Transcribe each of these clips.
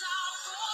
sorrow.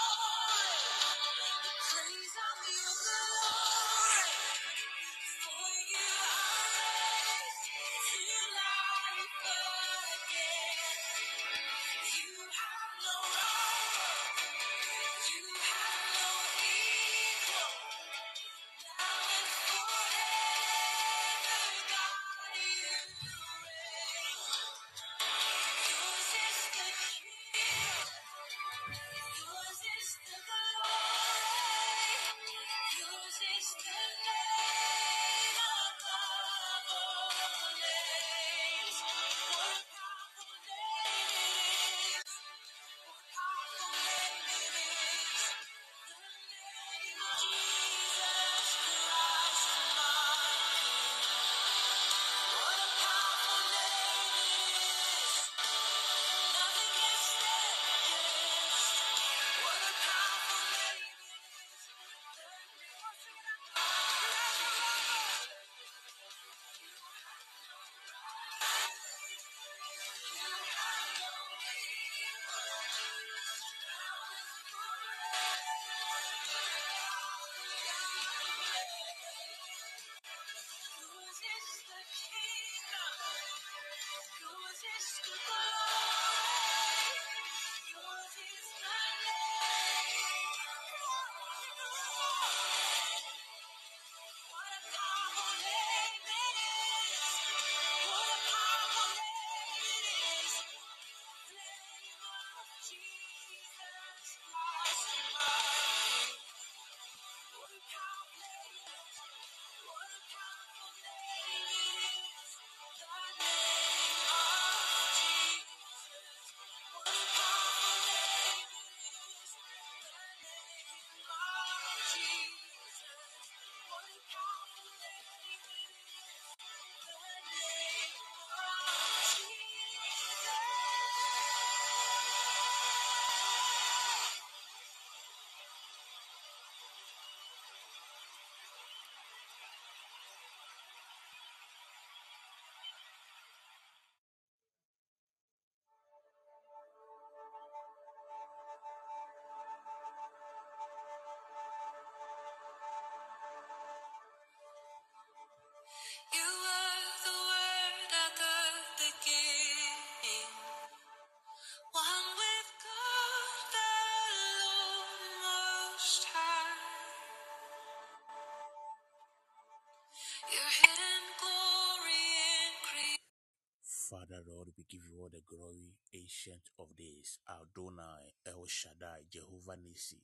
Give you all the glory, ancient of days, Adonai, El Shaddai, Jehovah Nissi.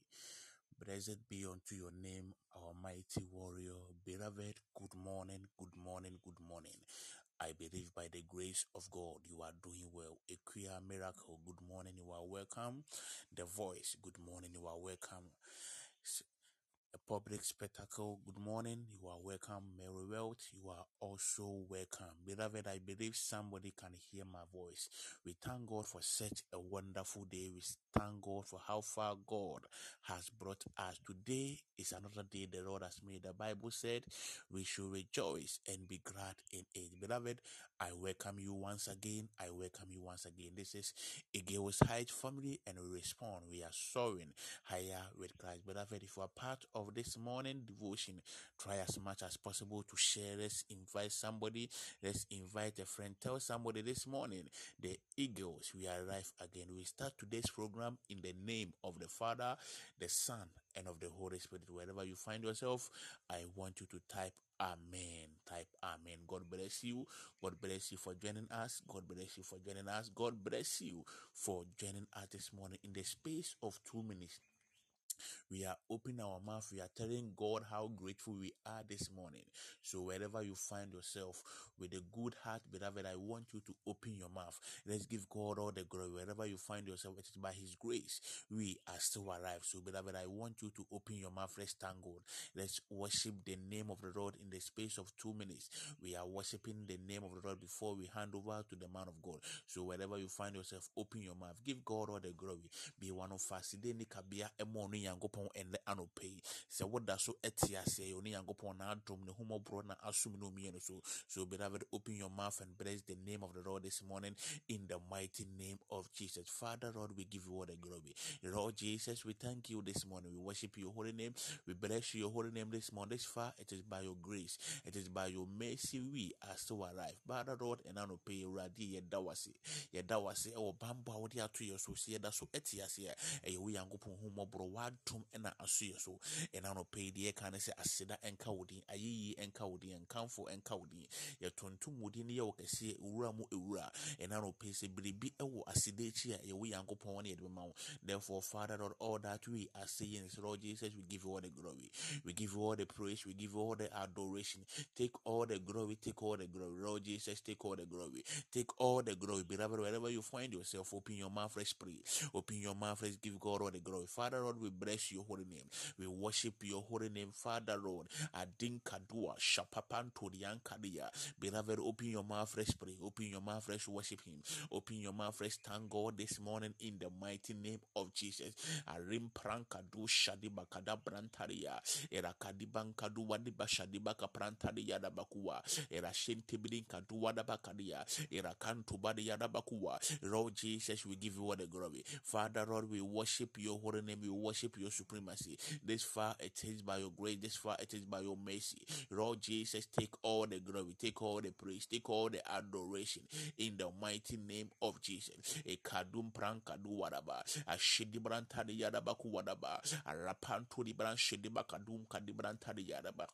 Blessed be unto your name, our mighty warrior. Beloved, good morning, good morning, good morning. I believe by the grace of God you are doing well. A queer miracle, good morning, you are welcome. The voice, good morning, you are welcome. A public spectacle, good morning, you are welcome. Mary Wealth, you are also welcome. Beloved, I believe somebody can hear my voice. We thank God for such a wonderful day. We thank God for how far God has brought us. Today is another day the Lord has made. The Bible said we should rejoice and be glad in it. Beloved, I welcome you once again. I welcome you once again. This is Eagle's Height family, and we respond. We are soaring higher with Christ. Beloved, if you are part of this morning devotion, try as much as possible to share. Let's invite somebody. Let's invite a friend. Tell somebody this morning, the Eagles, we arrive again. We start today's program in the name of the Father, the Son, and of the Holy Spirit. Wherever you find yourself, I want you to type Amen. Type Amen. God bless you. God bless you for joining us. God bless you for joining us. God bless you for joining us this morning in the space of two minutes. We are opening our mouth. We are telling God how grateful we are this morning. So, wherever you find yourself with a good heart, beloved, I want you to open your mouth. Let's give God all the glory. Wherever you find yourself, it is by His grace we are still alive. So, beloved, I want you to open your mouth. Let's thank God. Let's worship the name of the Lord in the space of two minutes. We are worshiping the name of the Lord before we hand over to the man of God. So, wherever you find yourself, open your mouth. Give God all the glory. Be one of us. Nyankopɔn ɛnɛ anɔpa yi. Sɛ woda so ɛte aseɛ, ɔno Nyankopɔn na adom ne homɔborɔ na asom ne omienu so. So, beloved, open your mouth and bless the name of the Lord this morning in the mighty name of Jesus. Father, Lord, we give you all the glory. Lord Jesus, we thank you this morning. We worship your holy name. We bless your holy name this morning. This far, it is by your grace. It is by your mercy we are still alive. Father, Lord, and I don't pay Radi Yedawasi. Yedawasi, or Bamba, what you to your so see that so etiasia. A we and go pon home bro wadum and a asuya so. And I don't pay the kind of say asida and kaudi, ayi and kaudi and kamfo and kaudi. Yatuntum within the okasi, uramu ura. And I don't pay say bribi ewo asidechi, a we and go pon it Therefore, Father, Lord, all that we are saying is, Lord Jesus, we give you all the glory. We give you all the praise. We give you all the adoration. Take all the glory. Take all the glory. Lord Jesus, take all the glory. Take all the glory. Beloved, wherever you find yourself, open your mouth, let's pray. Open your mouth, let's give God all the glory. Father, Lord, we bless your holy name. We worship your holy name, Father, Lord. Adin Kadua, Shapapan Todiankadia. Beloved, open your mouth, let's pray. Open your mouth, let's worship him. Open your mouth, let's thank God this morning in the mighty name of Jesus. Arim prankadu shadiba kada brantaria. Era kadiban kadu wadiba shadiba ka prantaria da bakua. Era shentibidin kadu wadaba kadia. Era kantu badi yada. Lord Jesus, we give you all the glory. Father, Lord, we worship your holy name. We worship your supremacy. This far it is by your grace. This far it is by your mercy. Lord Jesus, take all the glory. Take all the praise. Take all the adoration in the mighty name of Jesus. Yadaba.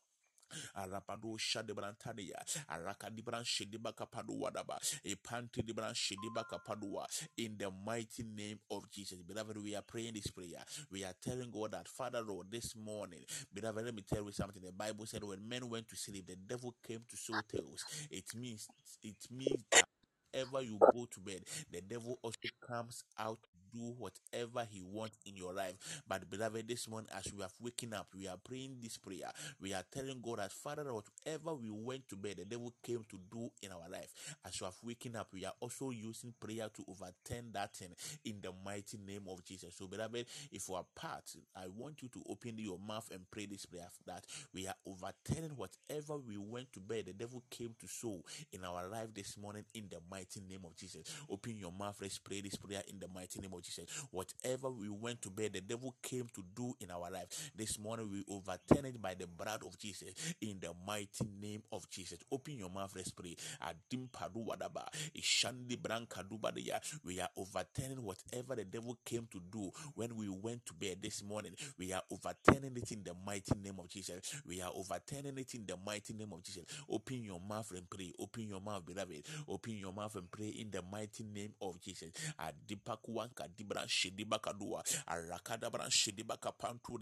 In the mighty name of Jesus. Beloved, we are praying this prayer. We are telling God that, Father Lord, this morning, beloved, let me tell you something. The Bible said when men went to sleep, the devil came to sow tales. It means, it means that ever you go to bed, the devil also comes out do whatever he wants in your life. But beloved, this morning, as we have waking up, we are praying this prayer. We are telling God that Father, whatever we went to bed, the devil came to do in our life. As we have waking up, we are also using prayer to overturn that thing in the mighty name of Jesus. So, beloved, if you are part, I want you to open your mouth and pray this prayer that we are overturning whatever we went to bed, the devil came to sow in our life this morning in the mighty name of Jesus. Open your mouth, let's pray this prayer in the mighty name of of Jesus. Whatever we went to bed, the devil came to do in our life. This morning we overturn it by the blood of Jesus in the mighty name of Jesus. Open your mouth, let's pray. We are overturning whatever the devil came to do when we went to bed this morning. We are overturning it in the mighty name of Jesus. We are overturning it in the mighty name of Jesus. Open your mouth and pray. Open your mouth, beloved. Open your mouth and pray in the mighty name of Jesus. Adipakuanka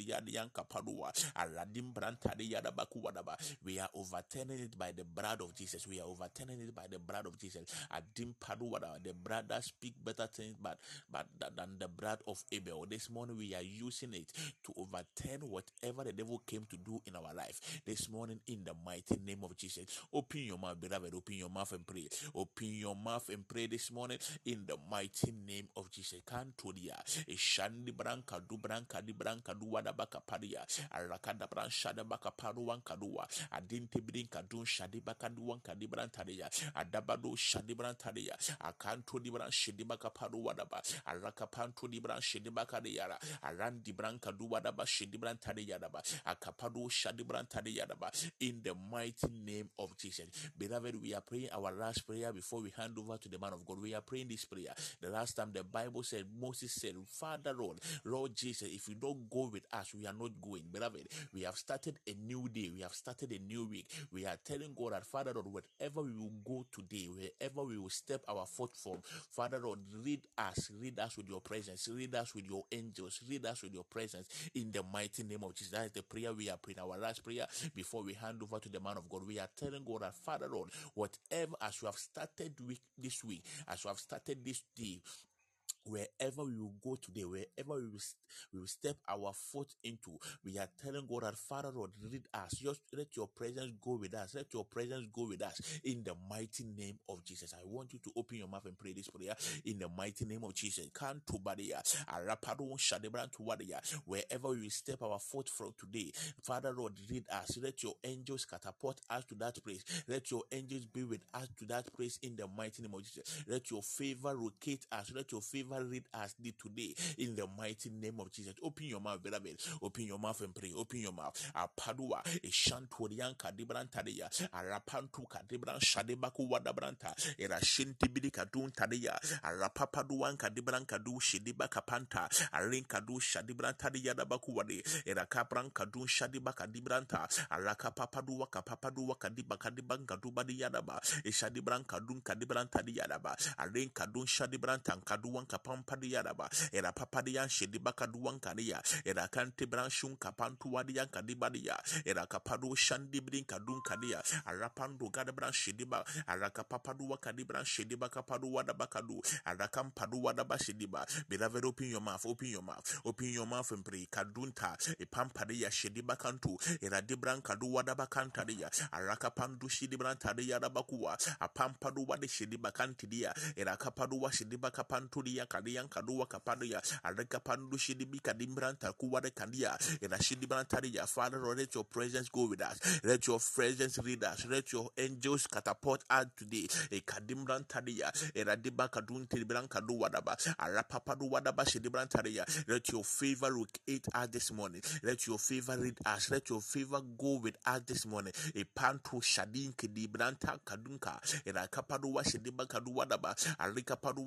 yadiyanka padua. Aradim yadabakuwadaba. We are overturning it by the blood of Jesus. We are overturning it by the blood of Jesus. Adim paduwada. The blood that speak better things but, but than the blood of Abel. This morning we are using it to overturn whatever the devil came to do in our life. This morning in the mighty name of Jesus. Open your mouth, beloved. Open your mouth and pray. Open your mouth and pray this morning in the mighty name of Jesus. Ishandi branka du branka di branka du wada baka shada baka paru wan kadua. Adinte shadi baka du wan kadi brantadia. Adabado shadi. Akanto di baka paru wada ba. Di baka de yara. Arandi branka du wada ba shidi brantadia ba. Akapado shadi brantadia ba. In the mighty name of Jesus. Beloved, we are praying our last prayer before we hand over to the man of God. We are praying this prayer. The last time the Bible said, Moses said, Father Lord, Lord Jesus, if you don't go with us, we are not going. Beloved, we have started a new day. We have started a new week. We are telling God that, Father Lord, wherever we will go today, wherever we will step our foot from, Father Lord, lead us, lead us with your presence, lead us with your angels, lead us with your presence in the mighty name of Jesus. That is the prayer we are praying. Our last prayer before we hand over to the man of God. We are telling God that, Father Lord, whatever as you have started week this week, as you have started this day, wherever we will go today, wherever we will, we will step our foot into, we are telling God that Father Lord, lead us. Just let your presence go with us. Let your presence go with us in the mighty name of Jesus. I want you to open your mouth and pray this prayer in the mighty name of Jesus. Wherever we step our foot from today. Father Lord, lead us. Let your angels catapult us to that place. Let your angels be with us to that place in the mighty name of Jesus. Let your favor locate us. Let your favor lead us today in the mighty name of Jesus. Open your mouth, beloved. Open your mouth and pray. Open your mouth. Apadua, Eshantorian Kadibrantadia, Arapantu Kadibran Shadebaku Wadabranta, Erashintibidi Kadun Tadia, Arapapaduan Kadibran Kadu Shidiba Kapanta, Arin Kadu Shadibrantadia Dabakuwade, Erakapran Kadun Shadiba Kadibranta, Araka Papadua Kapapadua Kadiba Kadiban Kadubadi Yadaba, Eshadibran Kadun Kadibranta Diadaba, Arin Kadun Shadibrantan Kaduan Kapampa Diadaba, Erapapadian Shidiba Kaduan Kadia, Erakante Branshun Kapantu Wadian Kadibadia, Erakapadu Shandibrin Kadun Kadia, Arapando Gadabran Shidiba, Arakapapadua Kadibran Shidiba Kapadu Wadabakadu, Arakam Padu Wadaba Shidiba. Beloved, open your mouth, open your mouth, open your mouth and pray. Kadunta, Epampadia Shidiba Kantu, Eradibran Kadu Wadabakantadia, Arakapandu Shidibran Tadia Dabakua, Apampadu Wadi Shidiba Kantidia, Erakapadua Shidiba Kapantudia, Kadian Kadua Kapadia, Arakapandu Shidibi Kadimbran Takuwade Kandia, Erashidibran Tadia. Father, let your presence go with us. Let your presence lead us. Let your angels catapult us today. E Kadimbran Tadia, Eradiba Kadun Tibran Kadu Wadaba, Arapapadu Wadaba Shidibran Tadia. Let your favor locate us this morning. Let your favor lead us. Let your favor go with us this morning. E Pantu Shadin Kidibranta Kadunka, Erakapadu Washidiba Kadu Wadaba, Arikapadu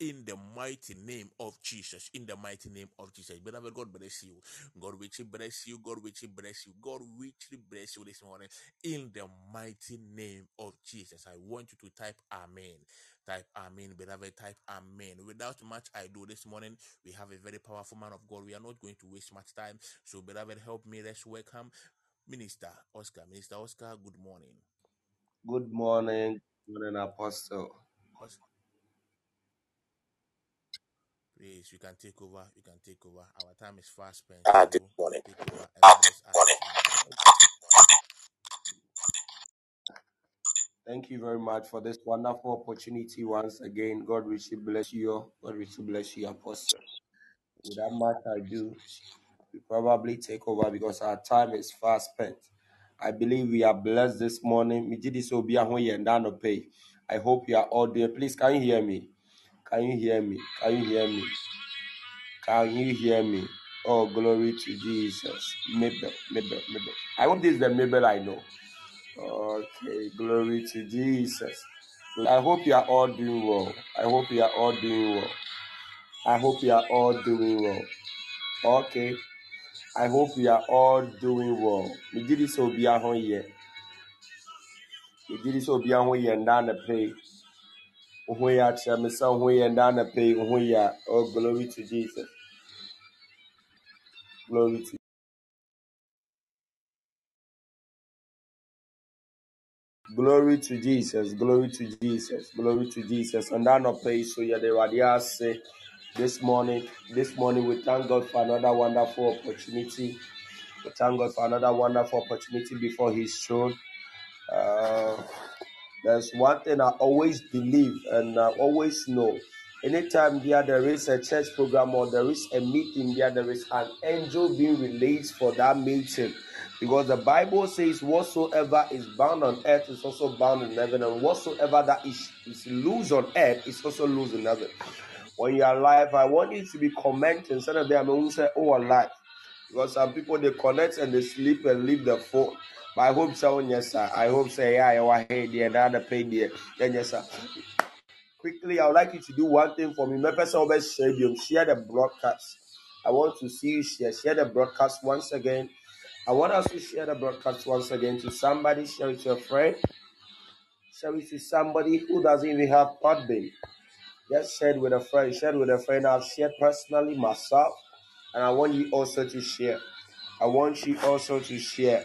In the mighty name of Jesus. In the mighty name of Jesus. Beloved, God bless you. God richly bless you. God richly bless you. God richly bless you this morning. In the mighty name of Jesus. I want you to type Amen. Type Amen, beloved. Type Amen. Without much I do this morning, we have a very powerful man of God. We are not going to waste much time. So, beloved, help me. Let's welcome Minister Oscar. Minister Oscar, good morning. Good morning, good morning, Apostle. Os- Please, you can take over. You can take over. Our time is fast spent. Ah, So good morning. take over and Ah, bless good us morning. Thank you very much for this wonderful opportunity once again. God richly bless you. God richly bless you, Apostle. Without much ado, we probably take over because our time is fast spent. I believe we are blessed this morning. Mijidi so be ahoye and no pay. I hope you are all there. Please, can you hear me? Can you hear me? Can you hear me? Can you hear me? Oh, glory to Jesus. Mabel, Mabel, Mabel. I hope this is the Mabel I know. Okay, glory to Jesus. I hope you are all doing well. I hope you are all doing well. I hope you are all doing well. Okay. I hope you are all doing well. We did this will be yet. Me did this will be yet and down the pay. You are me son when you down the pay when you are oh glory to Jesus. Glory to Glory to Jesus, glory to Jesus, glory to Jesus. And that not pay so yeah, the radia say this morning, this morning we thank God for another wonderful opportunity. We thank God for another wonderful opportunity before His throne. Uh, there's one thing I always believe and I always know. Anytime there, there is a church program or there is a meeting there, there is an angel being released for that meeting. Because the Bible says, whatsoever is bound on earth is also bound in heaven, and whatsoever that is, is loose on earth is also loose in heaven. When you are alive, I want you to be commenting instead of them, I say, oh, alive. Because some people they connect and they sleep and leave the phone. I hope so, yes, sir. I hope say, yeah, you are here, the another pay there. Then, yes, sir. Quickly, I would like you to do one thing for me. My person over share share the broadcast. I want to see you share. Share the broadcast once again. I want us to share the broadcast once again to somebody. Share it to a friend. Share it to somebody who doesn't even have Podbean. Just share it with a friend. Share it with a friend. I've shared personally myself, and I want you also to share. I want you also to share.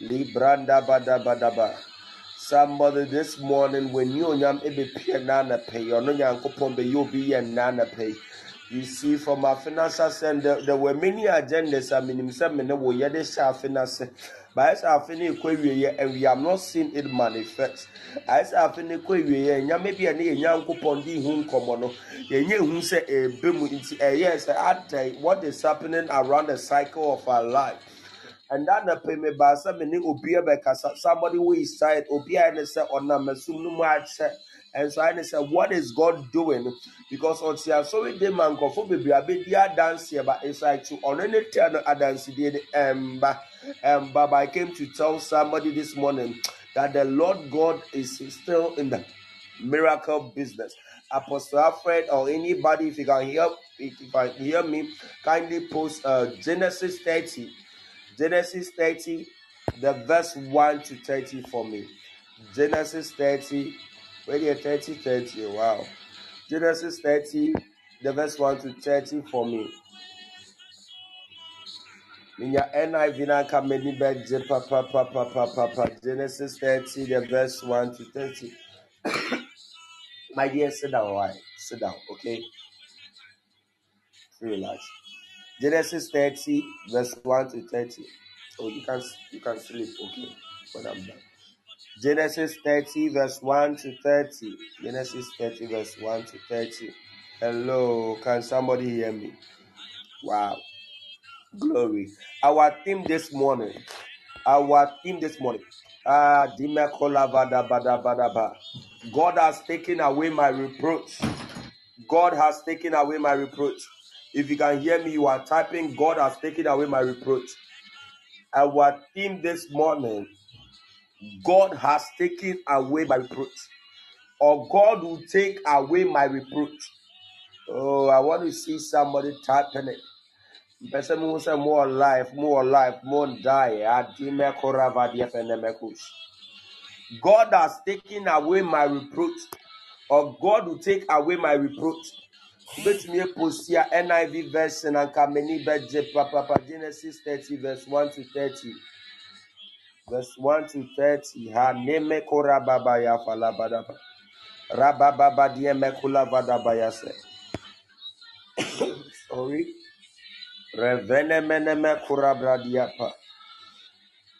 libranda bada bada ba somebody this morning when you nyam ebepie na na pay ɔno nyankopɔn bɛyɛ obi yɛ na na pay you see, from our financial side, there, were many agendas. I mean, some men were yet finance. But as I finish and we have not seen it manifest. As I finish and ya maybe a young coupon di whom come on. Oh. Eh, eh, you say a boom yes, what is happening around the cycle of our life. And that na pay me ba sa me ni obi somebody who is side obi a ne say ona mesum no mu and so I say what is God doing because on tia so we dey man kofo bebre abedi dance here but it's like to on any tell no dance dey um ba um but I came to tell somebody this morning that the Lord God is still in the miracle business. Apostle Alfred or anybody, if you can hear, if you can hear me, kindly post uh, Genesis 30 Genesis 30, the verse 1 to 30 for me. Genesis 30, where 30, 30, wow. Genesis 30, the verse 1 to 30 for me. Minya NIV na ka many bedje pa pa pa pa pa pa pa Genesis 30 the verse 1 to 30. My dear, sit down, why? Sit down, okay? Relax. Genesis 30 verse 1 to 30. Oh, you can you can sleep, okay? When I'm done. Genesis 30 verse 1 to 30. Genesis 30 verse 1 to 30. Hello, can somebody hear me? Wow. Glory. Our theme this morning. Our theme this morning. Ah, God has taken away my reproach. God has taken away my reproach. If you can hear me, you are typing, God has taken away my reproach. Our theme this morning God has taken away my reproach, or God will take away my reproach. Oh, I want to see somebody typing it. Person who say more life, more life, more die. Adime koravadia fenemekus. God has taken away my reproach, or God will take away my reproach. Betumi eposia NIV version and kameni beje papa Genesis 30 verse 1 to 30. Verse 1 to 30. Ha neme korababa ya falabadaba. Rabababa dieme kula vadaba se. Sorry. Revene meneme kurabradiapa.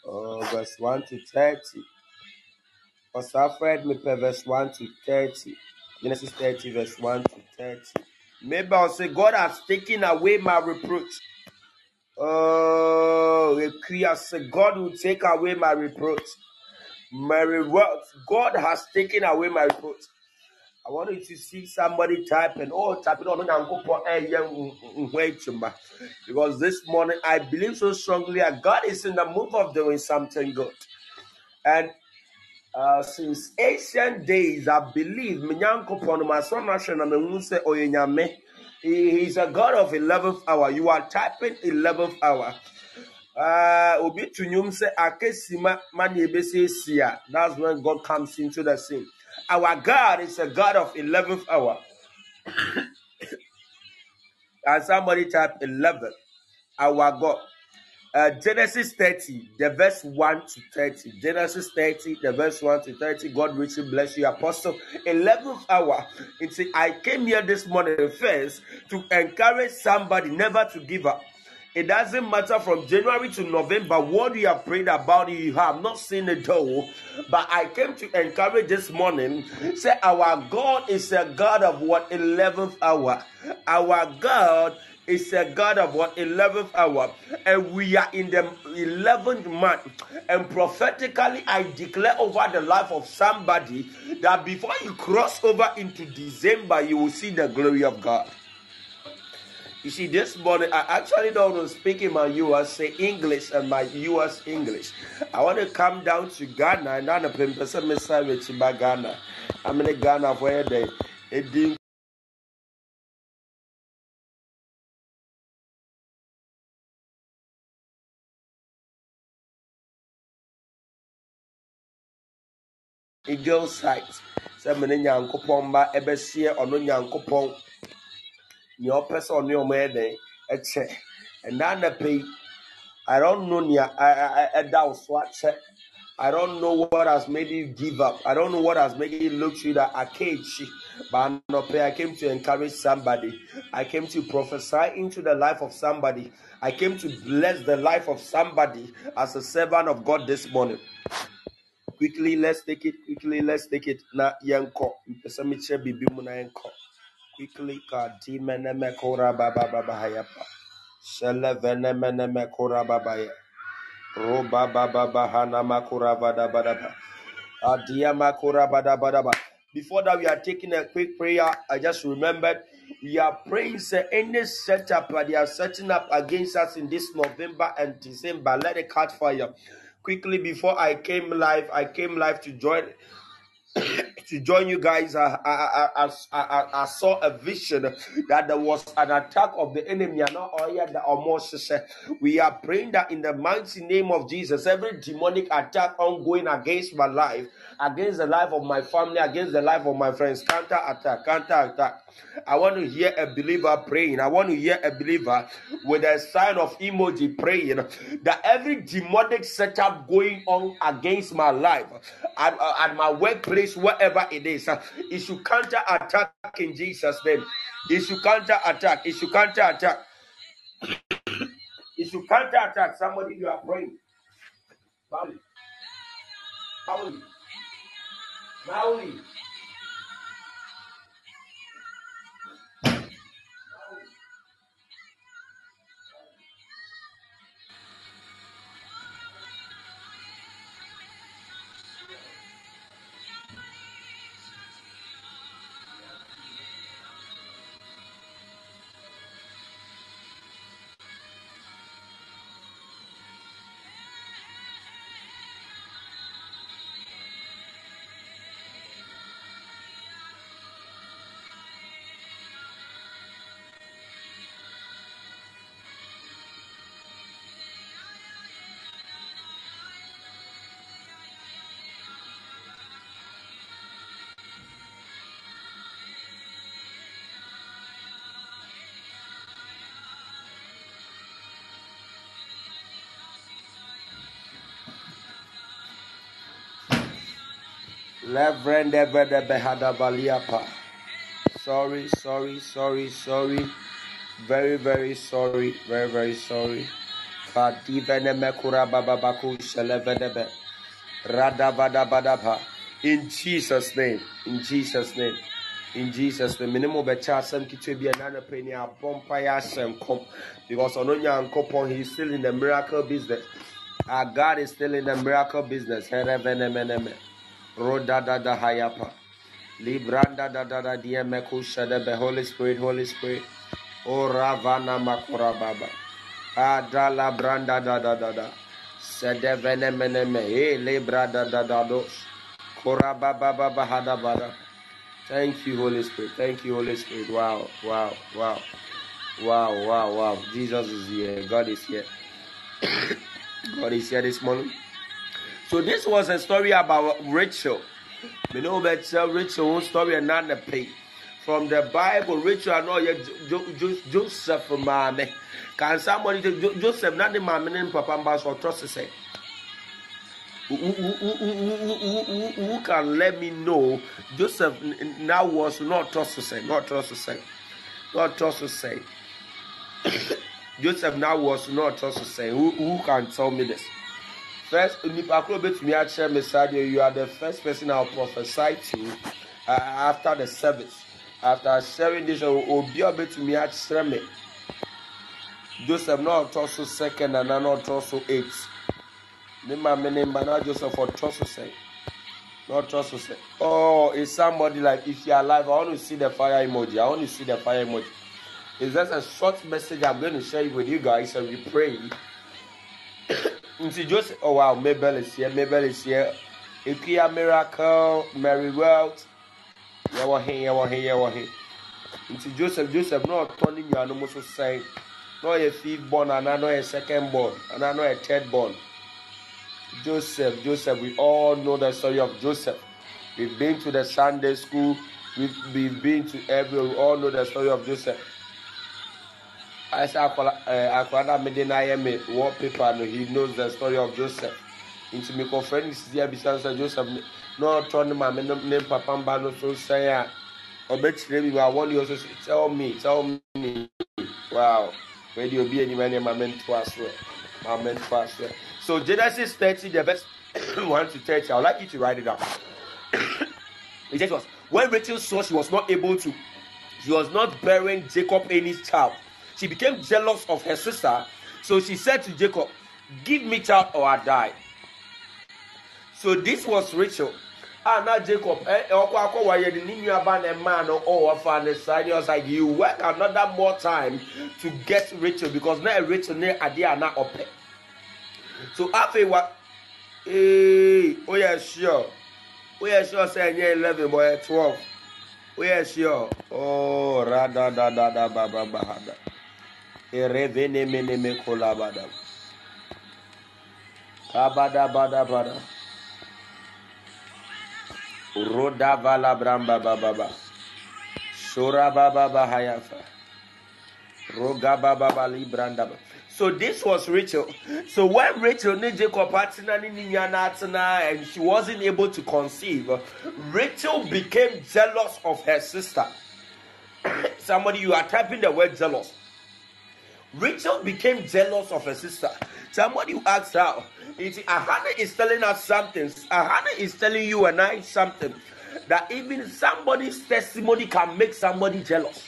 Oh, verse 1 to 30. Osafred me per verse 1 to 30. Genesis 30, verse 1 to 30. Maybe I'll say, God has taken away my reproach. Oh, say, God will take away my reproach. My reward. God has taken away my reproach. I want you to see somebody typing, oh, typing on eh, mm, mm, mm, because this morning I believe so strongly that God is in the move of doing something good. And uh, since ancient days, I believe Minyankopon, my son, Oyanyame. He's a God of 11th hour. You are typing 11th hour. Uh, obi tunyum That's when God comes into the scene. Our God is a God of 11th hour. and somebody type 11. Our God. Uh, Genesis 30, the verse 1 to 30. Genesis 30, the verse 1 to 30. God richly bless you, Apostle. 11th hour. It's, I came here this morning first to encourage somebody never to give up. It doesn't matter from January to November what you have prayed about, you have not seen it though. But I came to encourage this morning. Say, Our God is a God of what? 11th hour. Our God is a God of what 11th hour, and we are in the 11th month. And prophetically, I declare over the life of somebody that before you cross over into December, you will see the glory of God. You see, this morning I actually don't want to speak in my US English and my US English. I want to come down to Ghana and I'm a person Ghana. I'm in Ghana where they Eagle's Height anapa i don't know I don't know what has made you give up. I don't know what has made you look through that arcade. But I came to encourage somebody. I came to prophesy into the life of somebody. I came to bless the life of somebody as a servant of God this morning. Quickly, let's take it. Quickly, let's take it. Na yanko. Mpesa miche bibi muna yanko. Quickly, ka di mene me kora baba baba hayapa. Shele vene mene me kora baba ya. Roba baba bahana makura bada bada ba. Adia makura bada bada ba. Before that, we are taking a quick prayer. I just remembered we are praying say any setup that they are setting up against us in this November and December, let it catch fire quickly before I came live, I came live to join to join you guys. I, I, I, I, saw a vision that there was an attack of the enemy. We are praying that in the mighty name of Jesus, every demonic attack ongoing against my life, against the life of my family, against the life of my friends, counter attack, counter attack. I want to hear a believer praying. I want to hear a believer with a sign of emoji praying that every demonic setup going on against my life at, uh, my workplace, wherever it is, it should counter attack in Jesus' name. It should counter attack. It should counter attack. It should counter attack. Somebody you are praying. Mauli. Mauli. Levrende bede behada baliapa. Sorry, sorry, sorry, sorry. Very, very sorry. Very, very sorry. In Jesus' name. In Jesus' name. In Jesus' name. Minimum becha asem kitwe bi anana penny a. Because ononya ankopon he is still in the miracle business. Our God is still in the miracle business. Roda da da hayapa. Libranda da da da diemeko shadebe. Holy Spirit, Holy Spirit. O Ravana Makura Baba. Adala branda da da da da. Sedevene meneme. E lebra da da da dos. Kora baba baba hada bada. Thank you, Holy Spirit. Thank you, Holy Spirit. Wow, wow, wow. Wow, wow, wow. Jesus is here. God is here. God is here this morning. So this was a story about Rachel. You know that Rachel one story and not the pay. From the Bible, Rachel Jo- Jo- Joseph mame. Can somebody Joseph not the mame name papa mbas or trust say? Who, can let me know Joseph now was not trust say, not trust say, not trust say. Joseph now was not trust say. Who can tell me this? First, nipa akyerɛ you are the first person I will prophesy to uh, after the service. After sharing this, obi a betumi akyerɛ me. Joseph na ɔtɔ so second and na ɔtɔ so eight. Ne maame ne mba na Joseph ɔtɔ so sɛ. Na ɔtɔ so sɛ. Oh, is somebody like if you are alive? I want to see the fire emoji. I want to see the fire emoji. It's just a short message I'm going to share with you guys and we pray. Nti Joseph, oh wow, Mabel is here, Mabel is here. Ikuya Miracle, Mary Wealth. Yɛwɔ he, yɛwɔ he, yɛwɔ he. Nti Joseph, Joseph, na ɔtɔ ne nuanom so sɛn. Na ɔyɛ fifth born anaa na ɔyɛ second born anaa na ɔyɛ third born. Joseph, Joseph, we all know the story of Joseph. We've been to the Sunday school. We've been to every. We all know the story of Joseph. I say akwala ɛɛ akwala na mi de na yɛ mi wallpaper no he knows the story of Joseph. Nti fɛ ne sisi abisa sɛ Joseph ne na ɔtɔ ne maame ne ne papa mba no so sɛn a ɔbɛkyerɛ mi wa wɔn ɔso so tell me tell me wow wei de obi anim ɛne maame ntoa so ɛ maame ntoa so ɛ. So Genesis thirty the best one to thirty I would like you to write it down. It just was when Rachel saw she was not able to, she was not bearing Jacob any child. She became jealous of her sister, so she said to Jacob, "Give me child or I die." So this was Rachel. Ah, now Jacob, eh, ọkọ akọ wáyé ni nínú abá na ẹ̀ma no ọ̀ ọ̀fà ne side he was like you work another more time to get Rachel because now Rachel ne ade a na ọpẹ. So afei wa ee o yẹ sure o yẹ sure sẹ ẹ nye eleven but ẹ twelve o yẹ sure oh radadadada kabadabadabada rodavala bramba bababa shora bababa hayafa rogababa librandaba so this was Rachel. So when Rachel ne Jacob and she wasn't able to conceive, Rachel became jealous of her sister. Somebody, you are typing the word jealous. Rachel became jealous of her sister. Somebody who asked her, Ahana is telling us something. Ahana is telling you and I something that even somebody's testimony can make somebody jealous.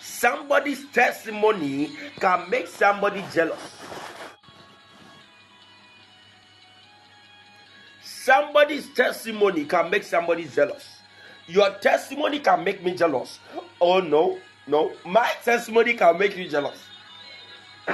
Somebody's testimony can make somebody jealous. Somebody's testimony can make somebody jealous. Your testimony can make me jealous. Oh no, no. My testimony can make you jealous.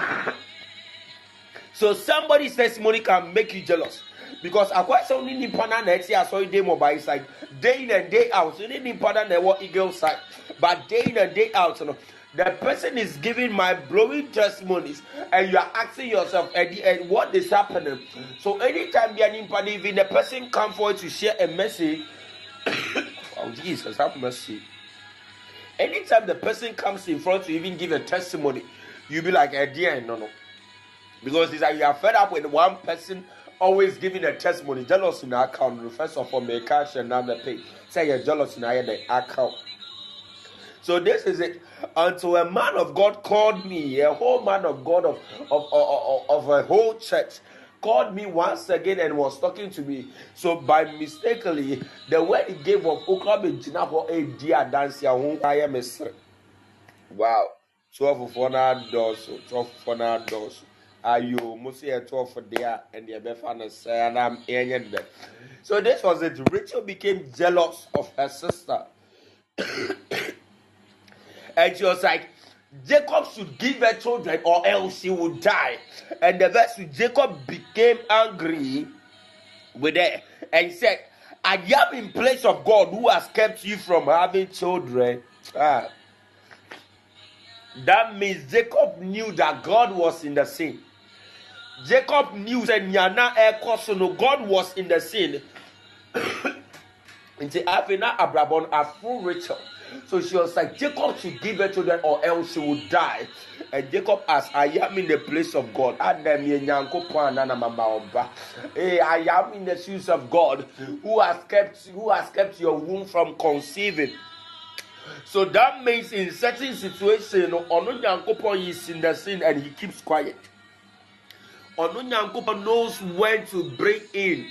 so somebody's testimony can make you jealous. Because akwa sɛ ɔne nipa na na ɛte asɔre day mobile side day in and day out ɔne nipa na na ɛwɔ Eagle's Height but day in and day out no the person is giving my blowing testimonies and you are asking yourself and, and what is happening so anytime there nipa na even the person come forward to share a message oh Jesus have mercy anytime the person comes in front to even give a testimony you be like eh dear no no because it's like you are fed up with one person always giving a testimony. Jealous in our account. First of all, make cash and now the pay. Say you're jealous in our account. So this is it. Until a man of God called me, a whole man of God of of, of, of a whole church called me once again and was talking to me. So by mistakenly, the word he gave of Oklabe Jinaho a dear dance I am a Wow. 12 for na dosu, 12 for na dosu. Ayo, musi a 12 for there and the Befana and I'm in So this was it. Rachel became jealous of her sister. And she was like, Jacob should give her children or else she would die. And the verse Jacob became angry with her and said, I am in place of God who has kept you from having children. Ah. That means Jacob knew that God was in the scene. Jacob knew that Nyana Ekosono, God was in the scene. Nti afei na Abrabon afro Rachel so she was like, Jacob should give her children or else she would die. And Jacob asked, I am in the place of God. Eh, I am in the shoes of God who has kept who has kept your womb from conceiving. So that means in certain situation, Onu is in the scene and he keeps quiet. Onu knows when to bring in.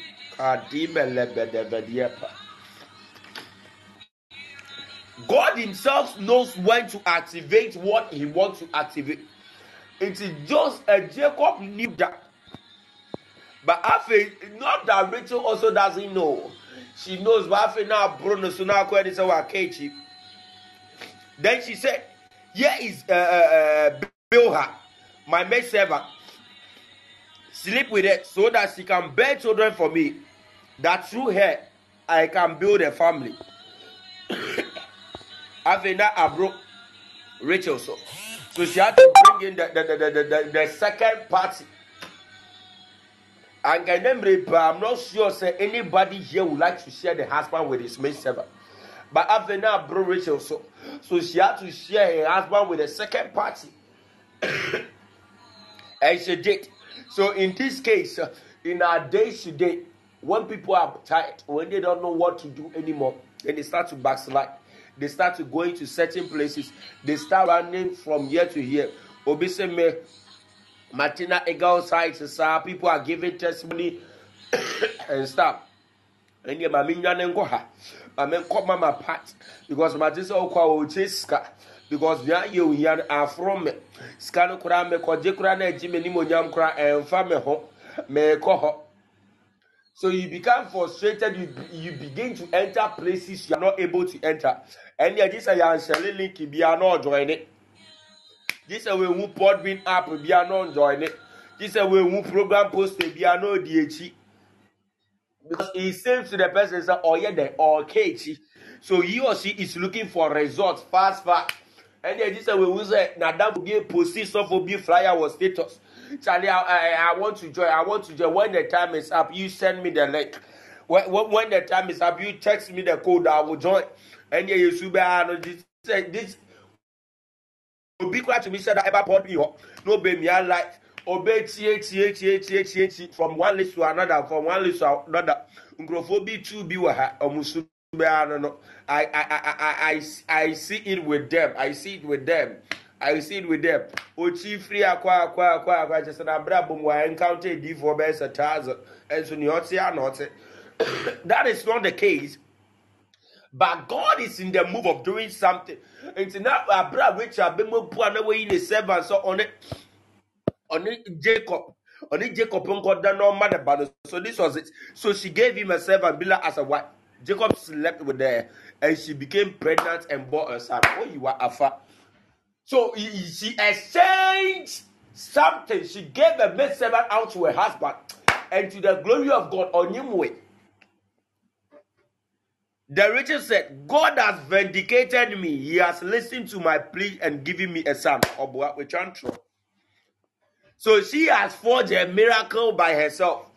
God Himself knows when to activate what He wants to activate. It is just a Jacob knew that. But after not that Rachel also doesn't know. She knows, but after now, Bruno, so now, Then she said, Here is uh, uh, uh Bilhah, my maid servant. Sleep with her so that she can bear children for me, that through her I can build a family. afei na abro rachel so. So she had to bring in the the the the, the, the second party. And i'm not sure say anybody here would like to share the husband with his maid servant. But after na abro rachel so. So she had to share her husband with the second party. And she did. So in this case uh, in our days today when people are tired when they don't know what to do anymore then they start to backslide they start to going to certain places. They start running from here to here. Obiseme Martina Eagle's Heights. People are giving testimony and stuff. And yeah, mami nyane nko ha. Mami nko mama part because matisa okwa oh, oche ska because nya ye ohia afro me. Ska no kura me koje kura na me ni mo nyam kura eh, emfa me ho. Me ko ho. So you become frustrated, you, you begin to enter places you are not able to enter. And yeah, this is your Shelley link, be not join it. This is where we Podbean app, be not join it. This is where we program post, be not DH. Because it seems to the person that oh yeah, they or KH. So he or she is looking for results fast, fast. And yeah, this is where we say, now that will be a be flyer or status. Charlie, I, I, I, want to join. I want to join. When the time is up, you send me the link. When, when the time is up, you text me the code. I will join. And yeah, you should be this. This obi kura to me said that ever put me up. No me I like obey tie tie tie tie tie tie from one list to another from one list to another. Nkrofo bi two bi wɔ ha no. I I I I I I see it with them. I see it with them. I see it with them. Ochi free akwa akwa akwa akwa sɛ na abira bom wa encounter ediifoɔ bɛyɛ sɛ thousand ɛnso nea ɔte ano ɔte. That is not the case. But God is in the move of doing something. Nti na abira which abemo bu ana wɔyi ne servant so on it, on it, Jacob ɔne Jacob nkɔda na ɔma ne ba no. So this was it. So she gave him a servant Bilhah as a wife. Jacob slept with her and she became pregnant and bore a son. Oh, you are afa. So she exchanged something. She gave a maid servant out to her husband, and to the glory of God, on him way. The Rachel said, God has vindicated me. He has listened to my plea and given me a son. So she has forged a miracle by herself.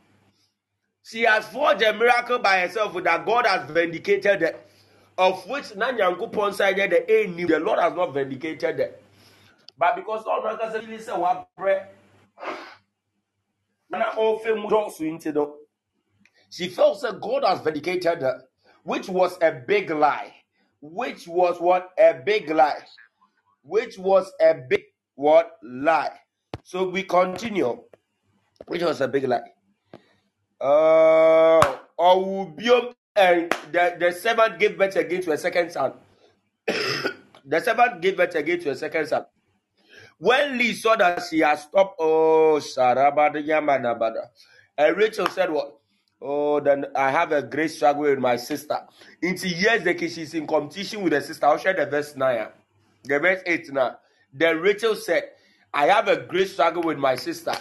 She has forged a miracle by herself that God has vindicated her of which na nyankopɔn nsa yɛ the ɛnni the lord has not vindicated them but because ɔno ankasa really sɛ wabrɛ nti no, she felt that God has vindicated her, which was a big lie. Which was what? A big lie. Which was a big what? Lie. So we continue. Which was a big lie. Uh, and the, the servant gave birth again to a second son. the servant gave birth again to a second son. When Leah saw that she had stopped, oh, Sarabada Yamanabada. And Rachel said, What? Oh, then I have a great struggle with my sister. In Into years, the she's in competition with her sister. I'll share the verse 9. The verse 8 now. Then Rachel said, I have a great struggle with my sister.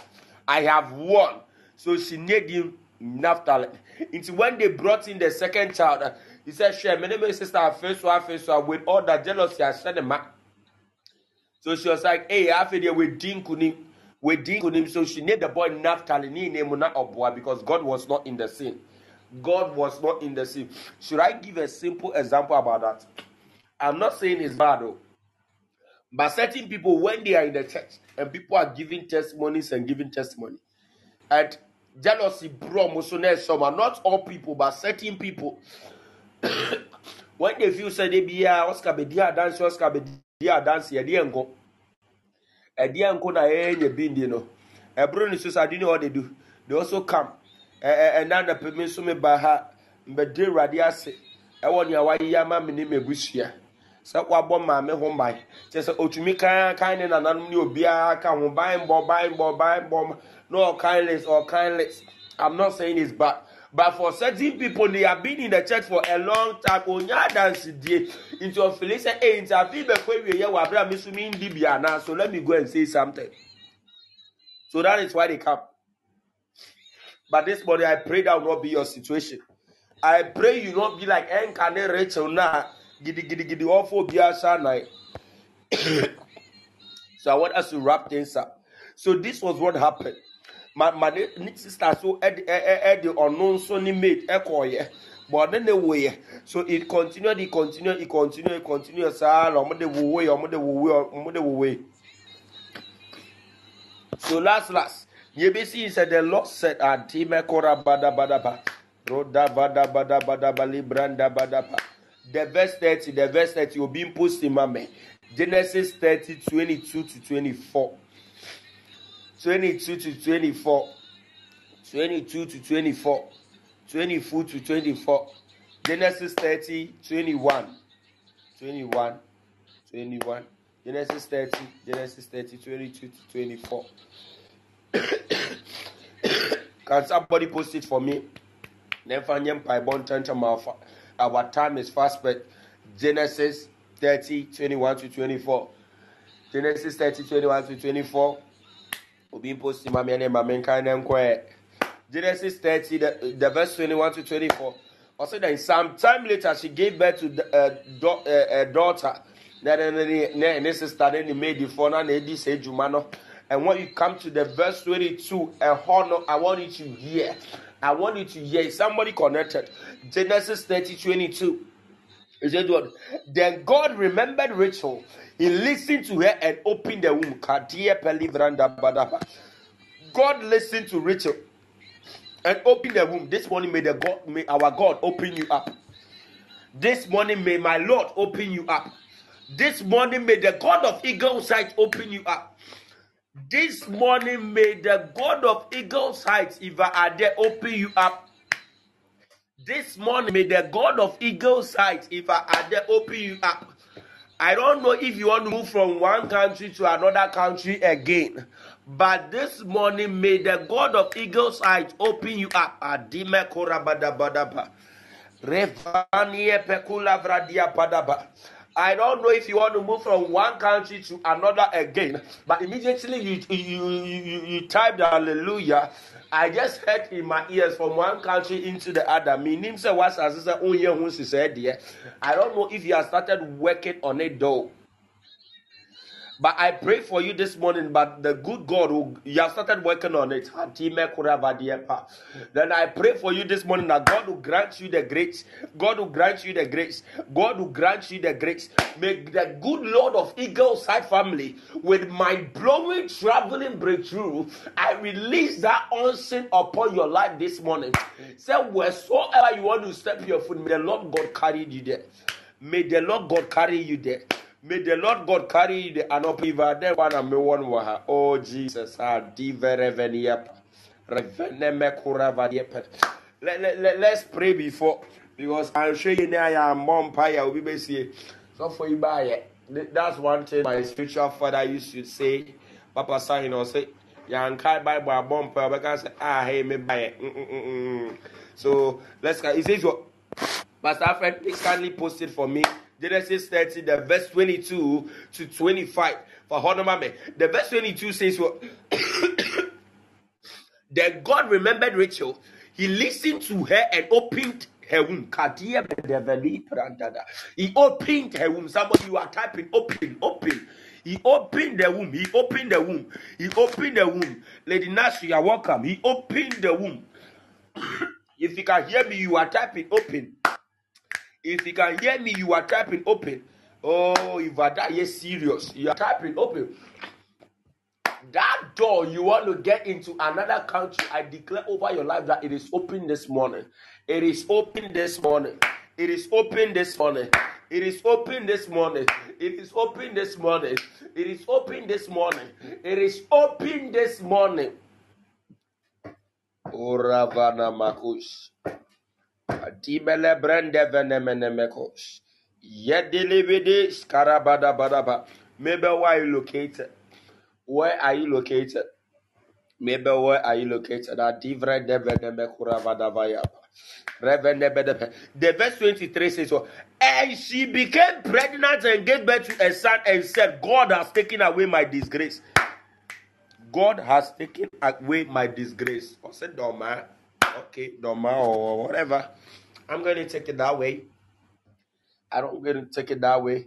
I have won. So she named him Naphtali. Into when they brought in the second child, he said, Share, my name is sister, first one, first one, with all that jealousy, I said. So she was like, Hey, I feel with Dean Kunim. With Dean Kunim. So she named the boy Naphtali, not Obwa, because God was not in the scene. God was not in the scene. Should I give a simple example about that? I'm not saying it's bad though. But certain people, when they are in the church and people are giving testimonies and giving testimony, and jealousy, bro, musone not all people, but certain people, when they feel say they be a Oscar be dia dance, Oscar be dia dance, ya dia ngo, a dia ngo na eh nye bindi no, a bro ni so sa do what they do, they also come, and then the permit so me ba ha, mbe de radiase, e won ya wa ya ma me ni me. Sɛ wabɔ maame ho ban. Kyerɛ sɛ otumi kan kan ne nananom ne obiara ka ho. Ban bɔ ban bɔ ban bɔ no list ɔkan list i'm not saying it's bad. But for certain people they have been in the church for a long time. Onya adansidie. Nti ɔfili sɛ ee nti afi bɛkɔ ewie yɛ wɔ abira mi so mi ndi bi ana? So let me go and say something. So that is why they come. But this morning i pray that will not be your situation. I pray you not be like ɛnkane rachel na gidigidigidi all four biasa night. so I want us to wrap things up. So this was what happened. My my sister so ed ed the unknown so ni made echo yeah. But then the way so it continued, it continued, it continued, it continued. Mo de wo way, de wo way, de wo way. So last last, see said the Lord said, "Adime kora bada bada ba, roda bada bada bada bali branda bada ba." The verse 30, the verse 30 will be imposed in my Genesis 30, 22 to 24. 22 to 24. 22 to 24. 24 to 24. Genesis 30, 21. 21. 21. Genesis 30, Genesis 30, 22 to 24. Can somebody post it for me? Never nyem pai bon tanta mafa. Our time is fast, but Genesis 30, 21 to 24. Genesis 30, 21 to 24. Obi post mami ene mami nkaine nkwe. Genesis 30, the, the verse 21 to 24. Also then some time later she gave birth to a, uh, uh, a daughter. Ne ne sister ne made the phone and edi say jumano. And when you come to the verse 22, a honor, I want you to hear. I want you to hear somebody connected. Genesis 30 22. He said what? Then God remembered Rachel. He listened to her and opened the womb. God listened to Rachel and opened the womb. This morning may the God may our God open you up. This morning may my Lord open you up. This morning may the God of Eagle's Height open you up. This morning, may the God of Eagle's Heights, if I are there, open you up. This morning, may the God of Eagle's Heights, if I are there, open you up. I don't know if you want to move from one country to another country again. But this morning, may the God of Eagle's Heights open you up. Adime korabadabadaba. Revanie pekula vradia. I don't know if you want to move from one country to another again, but immediately you you you, you type the hallelujah. I just heard in my ears from one country into the other. Meaning, I don't know if you have started working on it though. But I pray for you this morning, but the good God who you have started working on it. Then I pray for you this morning that God will grant you the grace. God will grant you the grace. God will grant you the grace. May the good Lord of Eagle's Height family, with my blowing traveling breakthrough, I release that unseen upon your life this morning. Say wheresoever you want to step your foot, may the Lord God carry you there. May the Lord God carry you there. May the Lord God carry the there one and me one waha. Oh Jesus, ah diva reveniap. Reveneme kuravadiep. Let, let, let, let's pray before because I'm sure you know I am mom pie will be busy. So for you buy it. That's one thing my spiritual father used to say. Papa sign or say, Yankai Bible a bumper because ah hey me buy it. Mm, mm, mm. So let's go. He says what Pastor Alfred, please kindly post it for me. Genesis 30, the verse 22 to 25. For Honomame. The verse 22 says what? then God remembered Rachel. He listened to her and opened her womb. He opened her womb. Somebody you are typing open, open. He opened the womb. He opened the womb. He opened the womb. Lady Nash, you are welcome. He opened the womb. if you can hear me, you are typing open. If you can hear me, you are typing open. Oh, if yes, serious. You are typing open. That door you want to get into another country, I declare over your life that it is open this morning. It is open this morning. It is open this morning. It is open this morning. It is open this morning. It is open this morning. It is open this morning. Oravana Makus. Atibele brende venemenemekos. Yedelevede skarabada badaba. Maybe where are you located? Where are you located? Maybe where are you located? Adivre devenemekuravadavaya. The vaya, Reverend never. The verse 23 says, so, And she became pregnant and gave birth to a son and said, God has taken away my disgrace. God has taken away my disgrace. I said, Doma. Okay, Doma or whatever. I'm going to take it that way. I don't going to take it that way.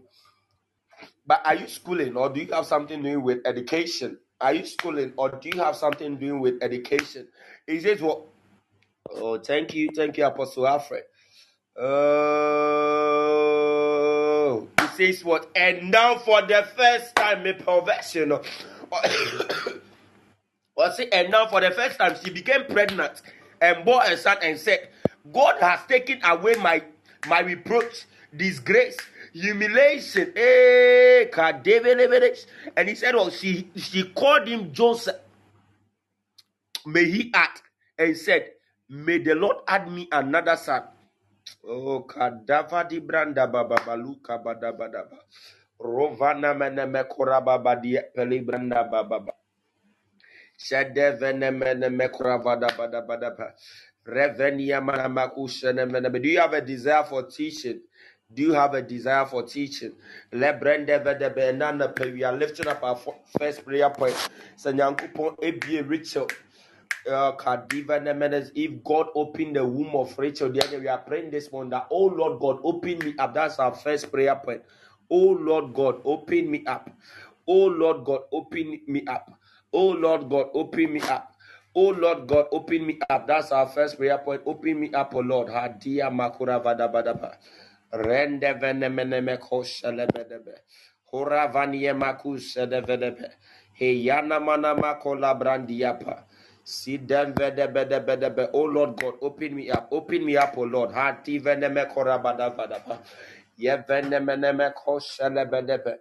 But are you schooling or do you have something doing with education? Are you schooling or do you have something doing with education? Is it what? Oh, thank you, thank you, Apostle Alfred. Oh, he says what? And now for the first time, a perversion. Or say, and now for the first time, she became pregnant and bore a son and said, God has taken away my my reproach, disgrace, humiliation. Eh, and he said, Well, she she called him Joseph. May he act and said, May the Lord add me another son. Oh, kadava di branda baba baluka bada bada ba. Rovana mene me koraba Do you have a desire for teaching? Do you have a desire for teaching? Let Brenda vede be nana pe. We are lifting up our first prayer point. Sanyankupon ebie Rachel. Uh, Kadiva Nemenes, if God opened the womb of Rachel, we are praying this morning that, oh Lord God, open me up. That's our first prayer point. Oh Lord God, open me up. Oh Lord God, open me up. Oh Lord God, open me up. Oh Lord God, open me up. That's our first prayer point. Open me up, oh Lord. Hadia makura vadabadaba. Rende venemeneme koshelebedebe. Hora vanie makusedebedebe. Heyana mana makola brandiapa. See them vedebedebedebe. Oh Lord God, open me up. Open me up, oh Lord. Hati veneme korabadabadaba. Ye venemeneme koshelebedebe.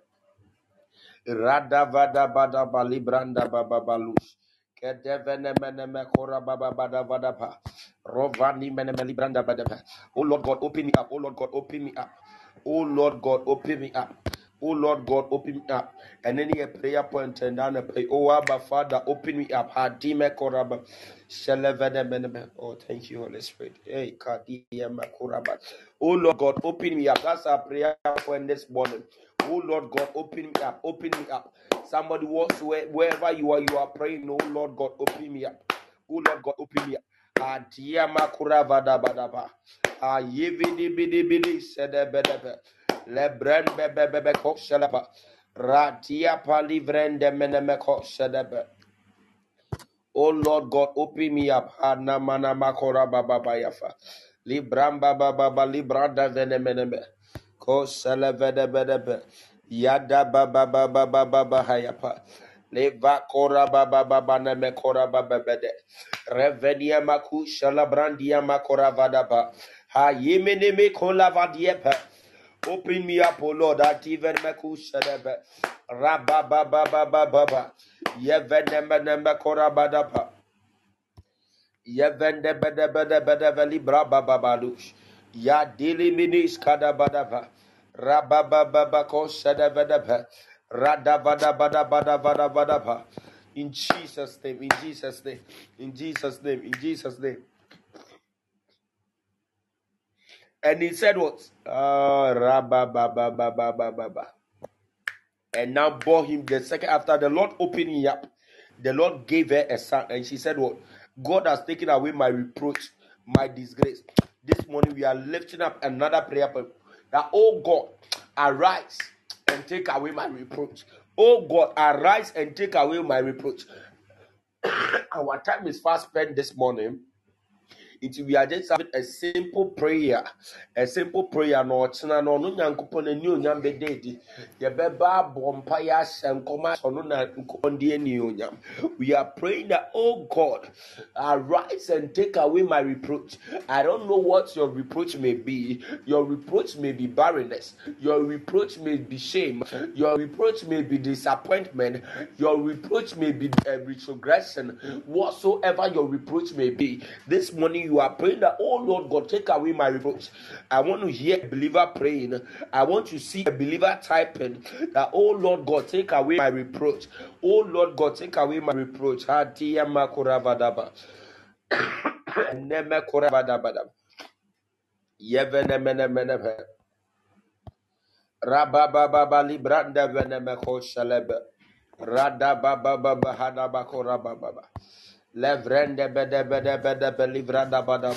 Rada vada bada bali branda baba balus. Kedevene mene me kora baba bada vada pa. Rovani mene me libranda bada pa. Oh Lord God, open me up. Oh Lord God, open me up. Oh Lord God, open me up. Oh Lord God, open me up. And then a prayer point and then a pray. Oh Abba Father, open me up. Hadime koraba. Shelevene mene me. Oh, thank you, Holy Spirit. Hey, kadiyama koraba. Oh Lord God, open me up. That's our prayer point this morning. Oh Lord God, open me up, open me up. Somebody wants where, wherever you are, you are praying. Oh Lord God, open me up. Oh Lord God, open me up. Adiyama kuravada badaba. Ah, Ayevidi bidi bidi sedebedebe. Lebren bebebebe kosheleba. Ratia palivrende menemeko sedebe. Oh Lord God, open me up. Ah, Hana mana makora baba bayafa. Libramba baba baba librada venemeneme. Ko selevede bedebe. Yada baba baba baba bahayapa. Leva kora baba baba neme kora baba bede. Revenia maku shalabrandia makora vadaba. Ha yemene me kola vadiepa. Open me up, O Lord, even meku shadebe. Rabba baba baba baba. Yevenembe nembe kora badapa. Yevende bede bede bede veli braba babalush. Ya dili minis kada badava. Rabba baba bako shadebe. Rada bada bada bada bada bada ba. In Jesus' name, in Jesus' name, in Jesus' name, in Jesus' name. And he said what? Uh, rabba baba baba baba baba. And now bore him the second after the Lord opening up. The Lord gave her a son, and she said, What? God has taken away my reproach, my disgrace. This morning we are lifting up another prayer point that, oh God, arise and take away my reproach. Oh God, arise and take away my reproach. Our time is fast spent this morning. It we are just having a simple prayer, a simple prayer. No, ɔkyena no ɔno nyankopɔn ani onyam bɛda edi. Yɛbɛba abɔ mpaeɛ ahyɛ nkɔm ahyɛ ɔno na nkɔm de ani onyam. We are praying that, oh God, arise and take away my reproach. I don't know what your reproach may be. Your reproach may be barrenness. Your reproach may be shame. Your reproach may be disappointment. Your reproach may be uh, retrogression. Whatsoever your reproach may be, this morning you are praying that, oh Lord God, take away my reproach. I want to hear a believer praying. I want to see a believer typing that, oh Lord God, take away my reproach. Oh Lord God, take away my reproach. Hadiya makuravadaba. Neme kuravadabadaba. Yevenemenemeneme. Rabababa libranda venemeko shalebe. Radababa hadabako rabababa. Levrende bede bede bede be livranda badaba.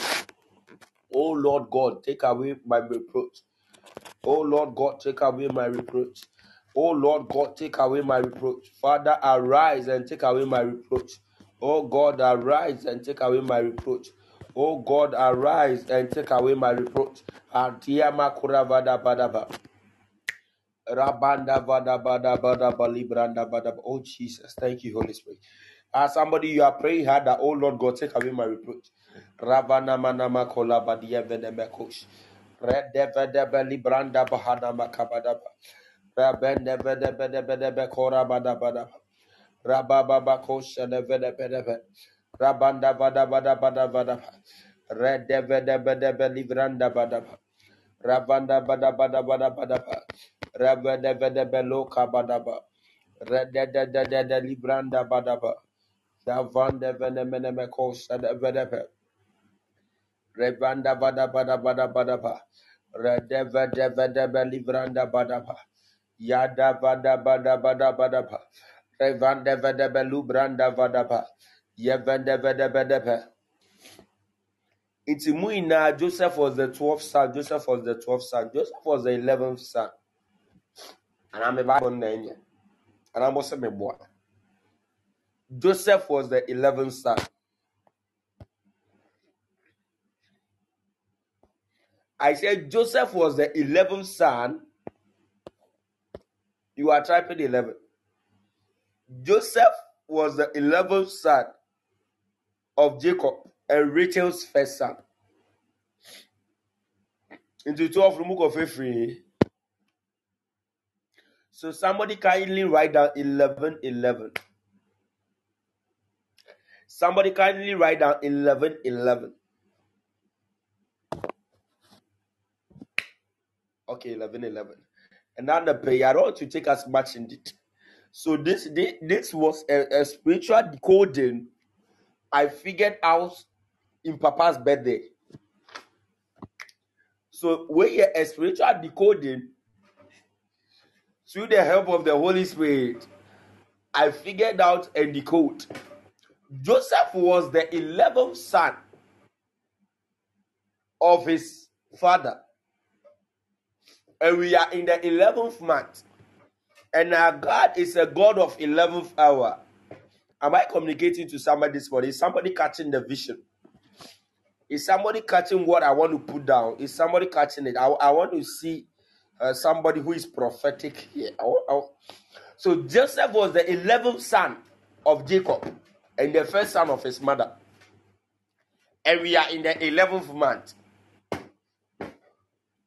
Oh Lord God, take away my reproach. Oh Lord God, take away my reproach. Oh Lord God, take away my reproach. Father, arise and take away my reproach. Oh God, arise and take away my reproach. Oh God, arise and take away my reproach. Bada bada bada. Oh Jesus, thank you, Holy Spirit. As somebody you are praying hard that, oh Lord God, take away my reproach. Ravana manama kola badia venemekosh. Red devede beli branda bahana kora bada bada. Vede. Rabanda bada. Ravanda bada bada bada bada ba. Ravada vada belo kabada ba. Reda da da da da libranda bada. Davanda vene mene me kosa da vada ba. Revanda bada bada bada bada ba. Reda vada vada ba libranda bada ba. Yada vada bada bada bada ba. Revanda vada belu branda vada ba. Yevanda vada bada ba. Nti mu nyinaa Joseph was the twelfth son, Joseph was the twelfth son, Joseph was the eleventh son. And I'm a Bible name. And I'm also my boy. Joseph was the eleventh son. I said Joseph was the eleventh son. You are typing eleven. Joseph was the eleventh son of Jacob and Rachel's first son. Into 12 from book of Ephraim. So somebody kindly write down 11 11. Somebody kindly write down 11 11. Okay, 11 11. And now the prayer, I don't want to take as much in it. So this this, this was a, a spiritual decoding I figured out in Papa's birthday. So when you a spiritual decoding through the help of the Holy Spirit, I figured out and decode. Joseph was the 11th son of his father. And we are in the 11th month. And our God is a God of 11th hour. Am I communicating to somebody this morning? Is somebody catching the vision? Is somebody catching what I want to put down? Is somebody catching it? I, I want to see uh, somebody who is prophetic here. I I so Joseph was the 11th son of Jacob and the first son of his mother. And we are in the 11th month.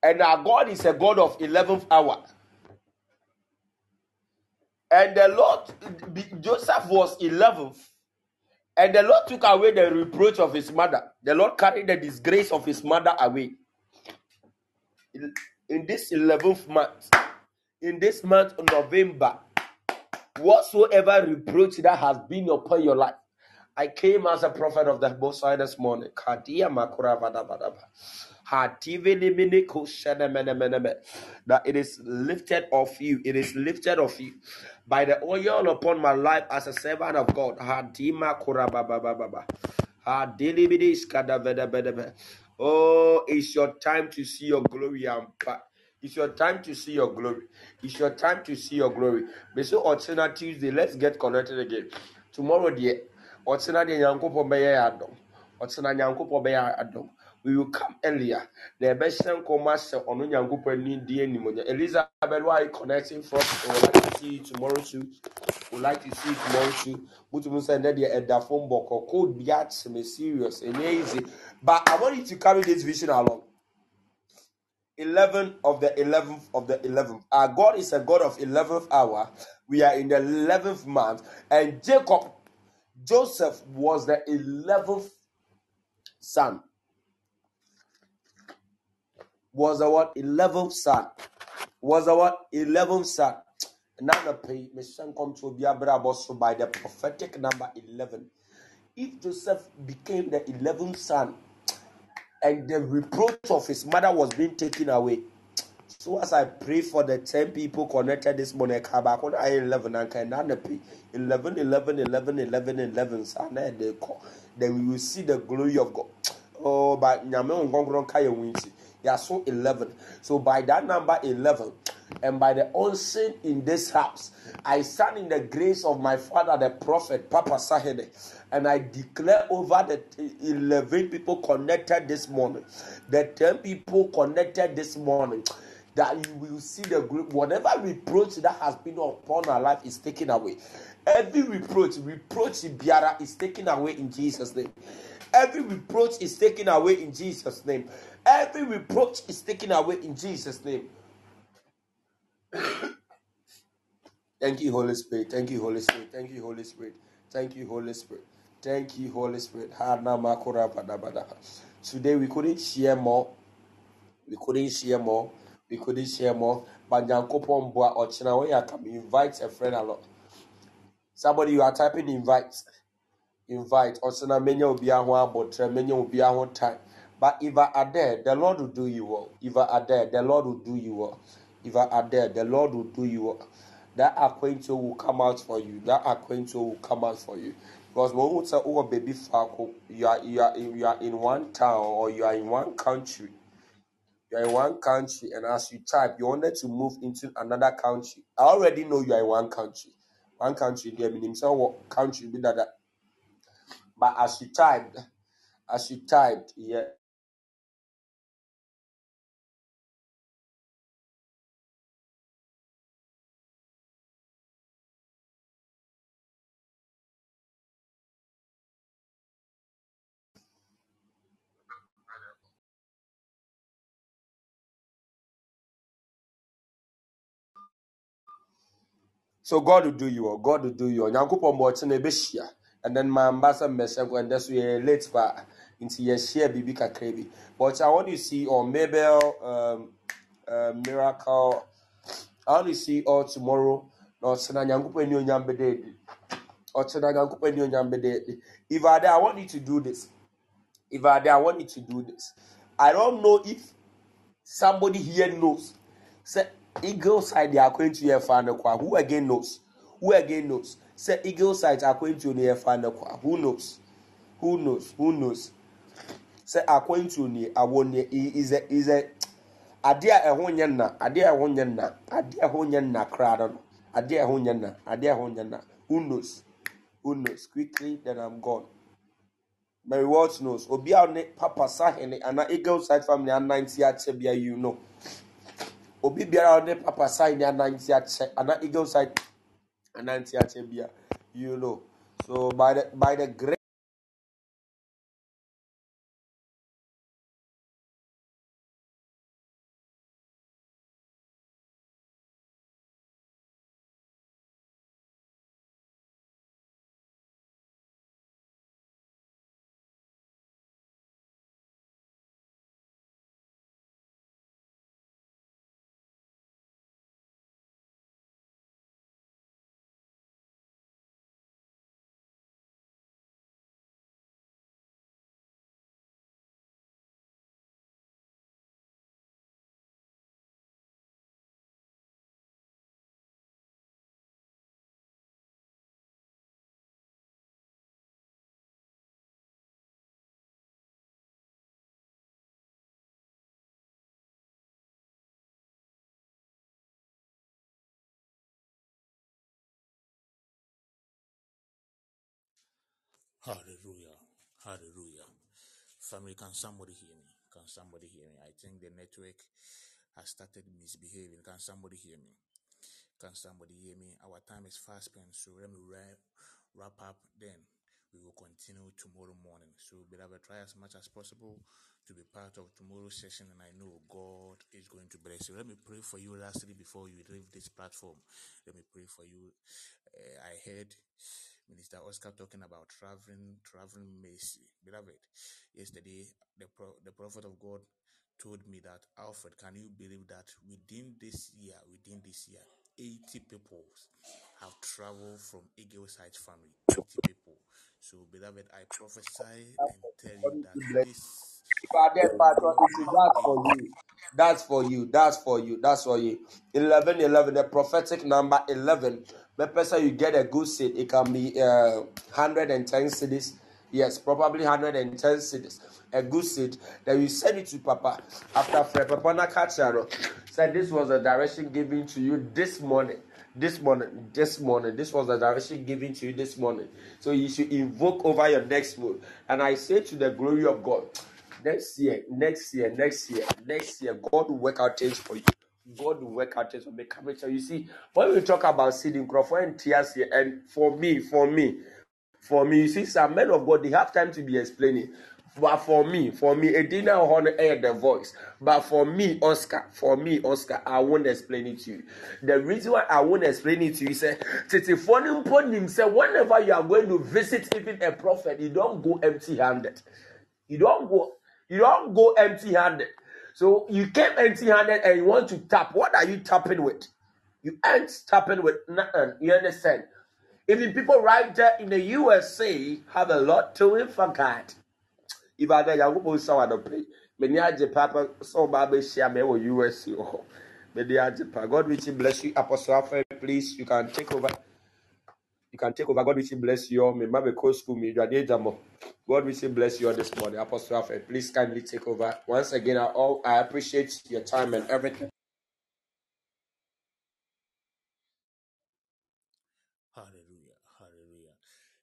And our God is a God of 11th hour. And the Lord, Joseph was 11th. And the Lord took away the reproach of his mother. The Lord carried the disgrace of his mother away. In this 11th month, in this month of November, whatsoever reproach that has been upon your life, I came as a prophet of the Most High this morning. Kadia makura vada vada va. Hativini mini kushene mene mene me. That it is lifted off you. It is lifted off you by the oil upon my life as a servant of God. Hadima kura ba ba ba ba ba. Hadilibidi skada veda veda ve. Oh, it's your time to see your glory. Ampa. It's your time to see your glory. It's your time to see your glory. So Otsena Tuesday, let's get connected again. Tomorrow, dear, Otsena de Yankopo Beye Adom. Otsena Yankopo Beye Adom. We will come earlier. The best koma se ono Yankopo ni die anymore. Elizabeth, why connecting from? We would like to see you tomorrow too. Would like to see you tomorrow too. But we say that the the phone book or code be at serious and easy. But I want you to carry this vision along. 11 of the 11th of the 11th. Our God is a God of 11th hour. We are in the 11th month. And Jacob, Joseph was the 11th son. Was what? 11th son. Was what? 11th son. Now the pay, my son come to be also by the prophetic number 11. If Joseph became the 11th son and the reproach of his mother was being taken away, So as I pray for the 10 people connected this morning, come back on I 11 and can not pay 11, 11, 11, 11, 11, and then. Then we will see the glory of God. Oh, but Nyame Ngongron Kaya Winti. Yeah, so 11. So by that number 11, and by the unseen in this house, I stand in the grace of my father, the prophet, Papa Sahene, and I declare over the 11 people connected this morning, the 10 people connected this morning, that you will see the group, whatever reproach that has been upon our life is taken away. Every reproach, reproach biara is taken away in Jesus' name. Every reproach is taken away in Jesus' name. Every reproach is taken away in Jesus' name. Thank you, Holy Spirit. Thank you, Holy Spirit. Thank you, Holy Spirit. Thank you, Holy Spirit. Thank you, Holy Spirit. Today we couldn't share more. We couldn't share more. We couldn't share more. But Nyankopon Boa Ochina, when you come, invite a friend along. Somebody you are typing invite. Invite. Ochina menya obi aho abotre, menya obi aho time. But if I are there, the Lord will do you well. If I are there, the Lord will do you well. If I are there, the Lord will do you well. That acquaintance will come out for you. That acquaintance will come out for you. Because when we say, oh, baby, Fako, oh, you are, you, are, you are in one town or you are in one country. You are in one country, and as you type, you wanted to move into another country. I already know you are in one country. One country, there means so what country be that. But as you typed, as you typed, yeah, So God will do you all. God will do you. Nyankopɔn bɔ ɔkyena ɛbɛhyia. And then my ambassador mmɛhyɛ and that's where late pa nti yɛhyia biribi kakra bi. But I want you to see on Mabel um, uh, Miracle. I want to see all tomorrow. Na ɔkyena Nyankopɔn ani onyam bɛda adi. Ɔkyena Nyankopɔn ani. If I there, I want you to do this. If I there, I want you to do this. I don't know if somebody here knows. Say Eagle side are going to hear fan Who again knows? Who again knows? Say Eagle side are going to hear fan Who knows? Who knows? Who knows? Say according to ni awon is a is a ade a ɛho nyɛ na ade a ɛho nyɛ na ade a ɛho nyɛ na koraa no adeɛ a ɛho nyɛ na adeɛ a ɛho nyɛ na who knows who knows quickly then i'm gone mary walsh knows obi a ne papa sahene ana eagle side family ananti akyɛ bia you know obi biara ne papa sahene ananti akyɛ ana eagle side ananti akyɛ bia you know so by the by the grace. Hallelujah. Hallelujah. Family, can somebody hear me? Can somebody hear me? I think the network has started misbehaving. Can somebody hear me? Can somebody hear me? Our time is fast spent, so let me wrap, wrap up. Then we will continue tomorrow morning. So, beloved, try as much as possible to be part of tomorrow's session, and I know God is going to bless you. Let me pray for you lastly before you leave this platform. Let me pray for you. Uh, I heard Minister Oscar talking about traveling, traveling mercy. Beloved, yesterday the pro- the prophet of God told me that Alfred, can you believe that within this year, within this year, 80 people have traveled from Eagle's Height family. 80 people. So, beloved, I prophesy and tell you that this Father, will Father, not it is be for you. That's for you. That's for you. That's for you. 11, 11, the prophetic number 11. The person you get a good seat, it can be uh, 110 cities. Yes, probably 110 cities. A good seat. Then you send it to Papa. After Papa Nakacharo said this was the direction given to you this morning. This morning, this morning, this was the direction given to you this morning. So you should invoke over your next move. And I say to the glory of God, next year, next year, next year, next year, God will work out things for you. God will work out things for me. Come You see, when we talk about seeding Crawford and tears here, and for me, for me, for me, you see, some men of God, they have time to be explaining. But for me, for me, it didn't honor air the voice. But for me, Oscar, for me, Oscar, I won't explain it to you. The reason why I won't explain it to you is that whenever you are going to visit even a prophet, you don't go empty handed. You don't go, you don't go empty handed. So you came empty handed and you want to tap. What are you tapping with? You ain't tapping with nothing. You understand? Even people right there in the USA have a lot to God. If I tell you, saw the pay. Many agye papa so baba share me wɔ USA. Many agye pa. God richly bless you, Apostle. Please, you can take over. You can take over. God richly bless you all. Me ma be co school me. God richly bless you this morning, Apostle Alfred. Please kindly take over. Once again, I all I appreciate your time and everything. Hallelujah. Hallelujah.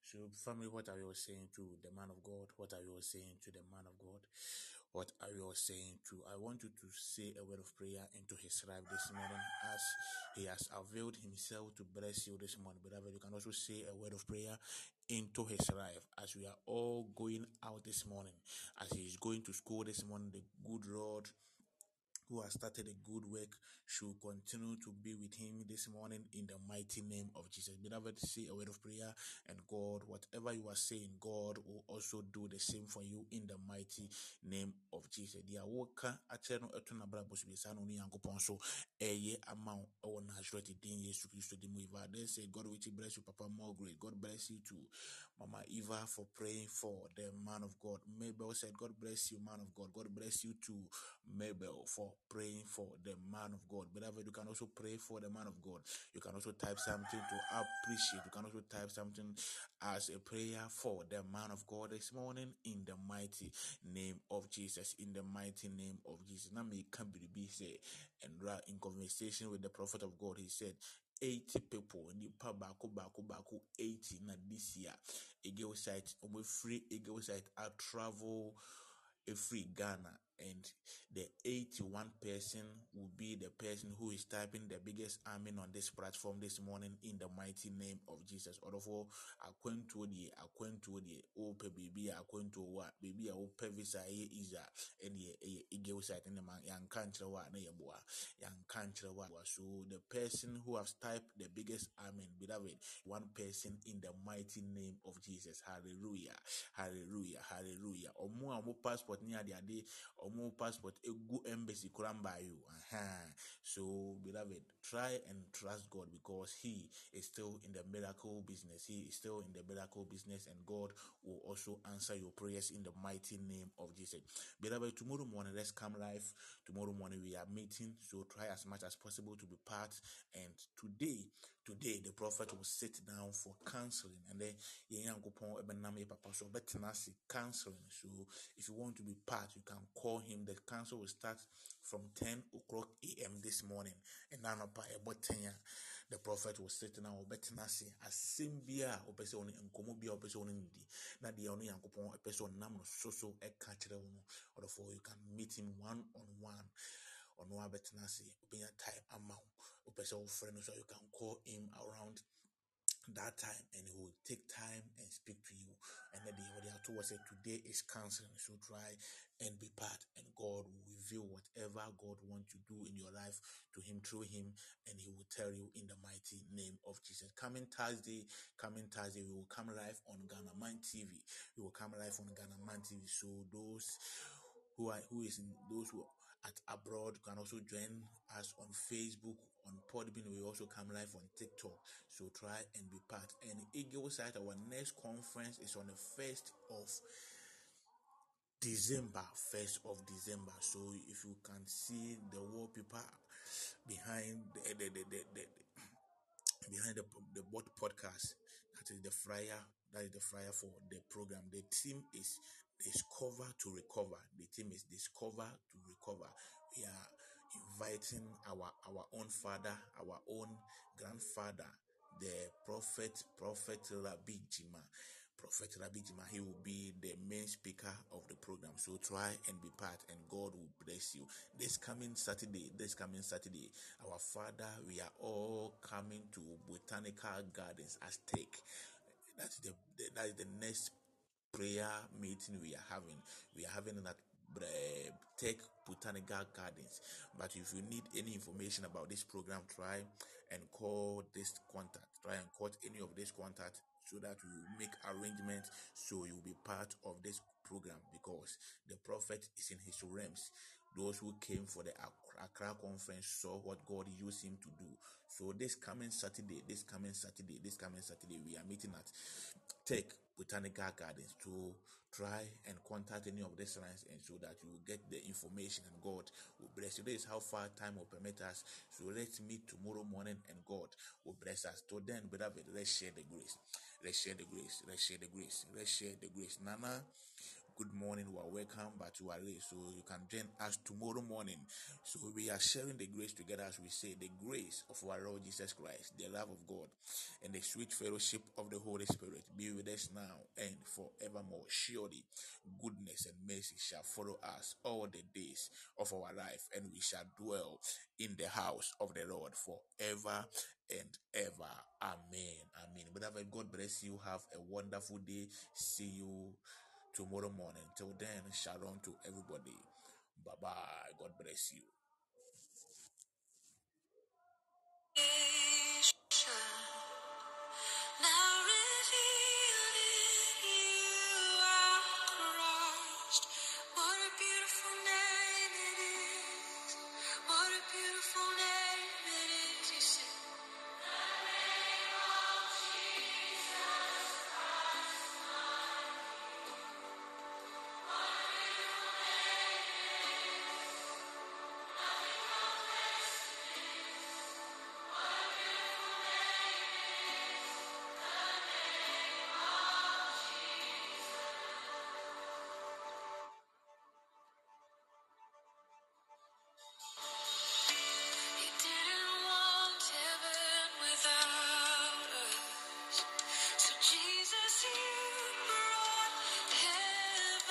So, family, what are you saying to the man of God? What are you saying to the man of God? What are you all saying to? I want you to say a word of prayer into his life this morning as he has availed himself to bless you this morning. Beloved, you can also say a word of prayer into his life as we are all going out this morning, as he is going to school this morning. The good Lord who has started a good work should continue to be with him this morning in the mighty name of Jesus. Beloved, say a word of prayer, and God, whatever you are saying, God will also do the same for you in the mighty name of Jesus. Deɛ woka akyerɛ no ɛto n'abrabɔ so bi saa na ɔne Nyankopɔn so ɛyɛ ama wo ɛwɔ Nazareth din Yesu Kristo din mu. Eva then say, God will bless you, Papa more great. God bless you too. Mama Eva for praying for the man of God. Mabel said, God bless you, man of God. God bless you too, Mabel, for praying for the man of God. Beloved, you can also pray for the man of God. You can also type something to appreciate. You can also type something as a prayer for the man of God this morning in the mighty name of Jesus. In the mighty name of Jesus. Now, may can be say, and in conversation with the prophet of God, he said, 80 people nipa baako baako baako 80 na this year. Eagle's Height ɔmo free Eagle's Height a travel free ghana and the 81 person will be the person who is typing the biggest amen on this platform this morning in the mighty name of jesus. Ɔdɔfo akwantuo deɛ akwantuo deɛ wopɛ biribi a akwantuo wɔ a wopɛ visa ɛyɛ isa ɛneɛ ɛyɛ Eagle's Height ne ma yɛanka nkyerɛ wɔ a na yɛboa yɛanka nkyerɛ wɔ a so the person who has typed the biggest amen beloved one person in the mighty name of jesus. Hallelujah. Hallelujah. Hallelujah. Ɔmo a ɔmo passport ne ade ade ɔmo passport egu embassy koraa mbaayɛ o aha so beloved try and trust god because he is still in the miracle business. He is still in the miracle business and god will also answer your prayers in the mighty name of jesus. Beloved tomorrow morning let's come live. Tomorrow morning we are meeting. So try as much as possible to be part. And today today the prophet will sit down for counseling and then yɛn nyankopɔn ɛbɛnam yɛ papa so ɔbɛtena ase counseling. So if you want to be part you can call him. The council will start from 10 o'clock am this morning. And now ɛbɔ 10 a the prophet will sit down ɔbɛtena ase asɛm bi a ɔpɛ sɛ ɔne nkɔmmɔ bi a ɔpɛ sɛ ɔne no di na deɛ ɔne nyankopɔn ɛpɛ sɛ ɔnam no so so ɛka kyerɛ wo no ɔdɔfoɔ you can meet him one on one ɔno abɛtena ase obɛnya time ama wo wopɛ sɛ wofrɛ no so you can call him around that time and he will take time and speak to you. And then the other towards say today is counseling. So try and be part, and God will reveal whatever God wants to do in your life to Him through Him, and He will tell you in the mighty name of Jesus. Coming Thursday, coming Thursday, we will come live on Ghana Man TV. We will come live on Ghana Man TV. So those who are who is in those who at abroad You can also join us on Facebook, on Podbean. We also come live on TikTok. So try and be part. And Eagle's Height, our next conference is on the first of December, first of December. So if you can see the wallpaper behind the the the, the, the behind the, the board podcast. That is the flyer. That is the flyer for the program. The team is discover to recover. The team is discover to recover. We are inviting our our own father, our own grandfather, the prophet, Prophet Rabbi Jima. Prophet Rabbi Jima, he will be the main speaker of the program. So try and be part, and God will bless you. This coming Saturday, this coming Saturday, our father, we are all coming to Botanical Gardens at Tech. That's the, the that is the next prayer meeting we are having. We are having it at uh, Tech Botanical Gardens. But if you need any information about this program, try and call this contact. Try and call any of this contact so that we will make arrangements so you will be part of this program because the prophet is in his realms. Those who came for the Accra conference saw what God used him to do. So this coming Saturday, this coming Saturday, this coming Saturday, we are meeting at Tech Botanical Gardens to try and contact any of these lines and so that you will get the information and God will bless you. This is how far time will permit us. So let's meet tomorrow morning and God will bless us. Till then, beloved, let's share the grace. Let's share the grace. Let's share the grace. Let's share the grace. Nana, good morning. You are welcome, but you are late, so you can join us tomorrow morning. So we are sharing the grace together as we say the grace of our Lord Jesus Christ, the love of God, and the sweet fellowship of the Holy Spirit be with us now and forevermore. Surely goodness and mercy shall follow us all the days of our life, and we shall dwell in the house of the Lord forever and ever. Amen. Amen. Beloved, God bless you. Have a wonderful day. See you tomorrow morning. Till then, shalom to everybody. Bye bye. God bless you. Beautiful name.